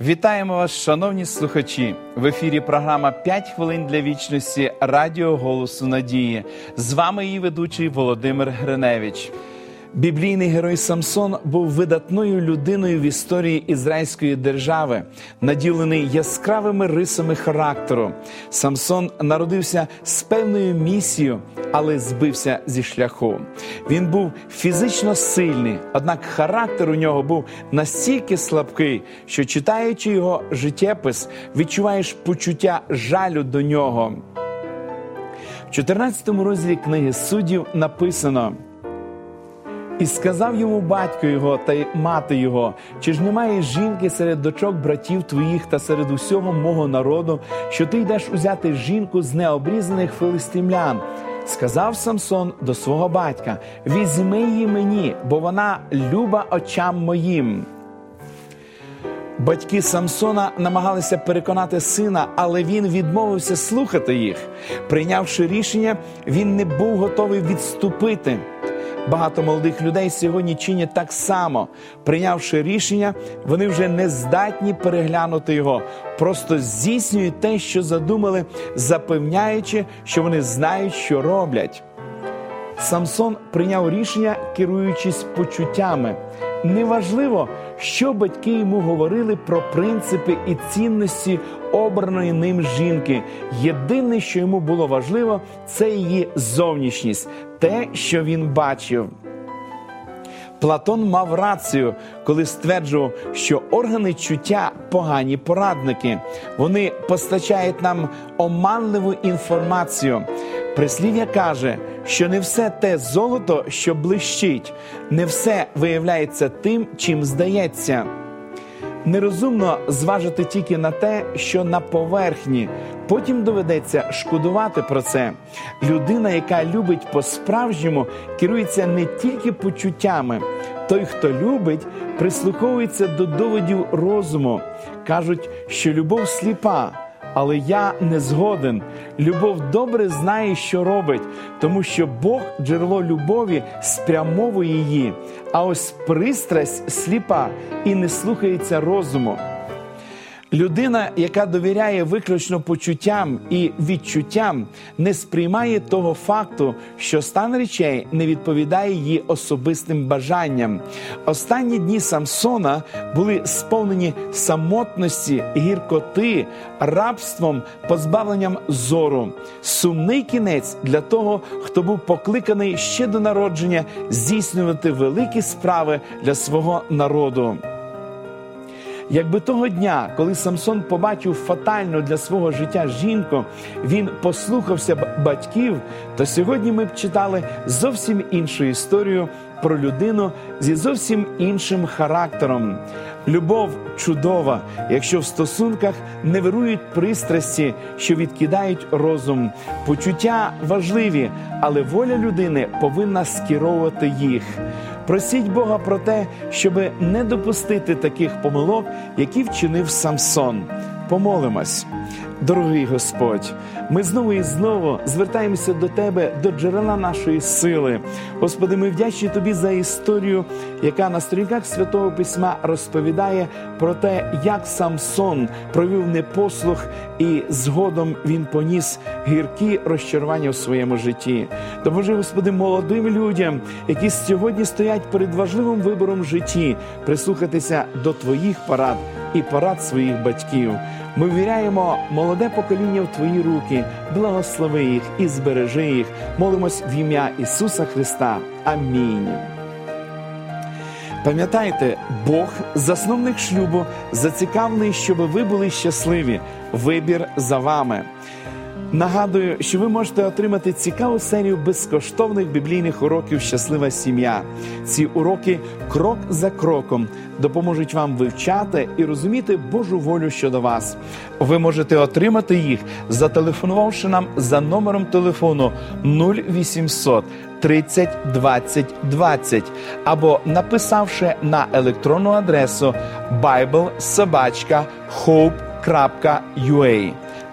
Вітаємо вас, шановні слухачі! В ефірі програма «5 хвилин для вічності Радіо Голосу Надії. З вами її ведучий Володимир Гриневич. Біблійний герой Самсон був видатною людиною в історії ізраїльської держави, наділений яскравими рисами характеру. Самсон народився з певною місією, але збився зі шляху. Він був фізично сильний, однак характер у нього був настільки слабкий, що читаючи його життєпис, відчуваєш почуття жалю до нього. В 14 розділі книги суддів написано. І сказав йому батько його та й мати його: чи ж немає жінки серед дочок братів твоїх та серед усього мого народу, що ти йдеш узяти жінку з необрізаних филистимлян? Сказав Самсон до свого батька: Візьми її мені, бо вона люба очам моїм. Батьки Самсона намагалися переконати сина, але він відмовився слухати їх. Прийнявши рішення, він не був готовий відступити. Багато молодих людей сьогодні чинять так само, прийнявши рішення, вони вже не здатні переглянути його, просто здійснюють те, що задумали, запевняючи, що вони знають, що роблять. Самсон прийняв рішення, керуючись почуттями. Неважливо, що батьки йому говорили про принципи і цінності обраної ним жінки. Єдине, що йому було важливо, це її зовнішність, те, що він бачив. Платон мав рацію, коли стверджував, що органи чуття погані порадники. Вони постачають нам оманливу інформацію. Прислів'я каже, що не все те золото, що блищить, не все виявляється тим, чим здається. Нерозумно зважити тільки на те, що на поверхні. Потім доведеться шкодувати про це. Людина, яка любить по-справжньому, керується не тільки почуттями. Той, хто любить, прислуховується до доводів розуму. Кажуть, що любов сліпа. Але я не згоден. Любов добре знає, що робить, тому що Бог, джерело любові, спрямовує її. А ось пристрасть сліпа і не слухається розуму. Людина, яка довіряє виключно почуттям і відчуттям, не сприймає того факту, що стан речей не відповідає її особистим бажанням. Останні дні Самсона були сповнені самотності, гіркоти, рабством, позбавленням зору. Сумний кінець для того, хто був покликаний ще до народження здійснювати великі справи для свого народу. Якби того дня, коли Самсон побачив фатальну для свого життя жінку, він послухався батьків, то сьогодні ми б читали зовсім іншу історію про людину зі зовсім іншим характером. Любов чудова, якщо в стосунках не вирують пристрасті, що відкидають розум. Почуття важливі, але воля людини повинна скеровувати їх. Просіть Бога про те, щоб не допустити таких помилок, які вчинив Самсон. Помолимось, дорогий Господь. Ми знову і знову звертаємося до Тебе, до джерела нашої сили. Господи, ми вдячні Тобі за історію, яка на сторінках святого письма розповідає про те, як Самсон провів непослух, і згодом він поніс гіркі розчарування в своєму житті. Допоможи, Господи, молодим людям, які сьогодні стоять перед важливим вибором в житті, прислухатися до Твоїх парад і парад своїх батьків. Ми віряємо молоде покоління в Твої руки, благослови їх і збережи їх. Молимось в ім'я Ісуса Христа. Амінь. Пам'ятайте, Бог, засновник шлюбу, зацікавлений, щоб ви були щасливі. Вибір за вами. Нагадую, що ви можете отримати цікаву серію безкоштовних біблійних уроків Щаслива сім'я. Ці уроки крок за кроком допоможуть вам вивчати і розуміти Божу волю щодо вас. Ви можете отримати їх, зателефонувавши нам за номером телефону 0800 30 20 20 або написавши на електронну адресу biblesobachka.hope.ua.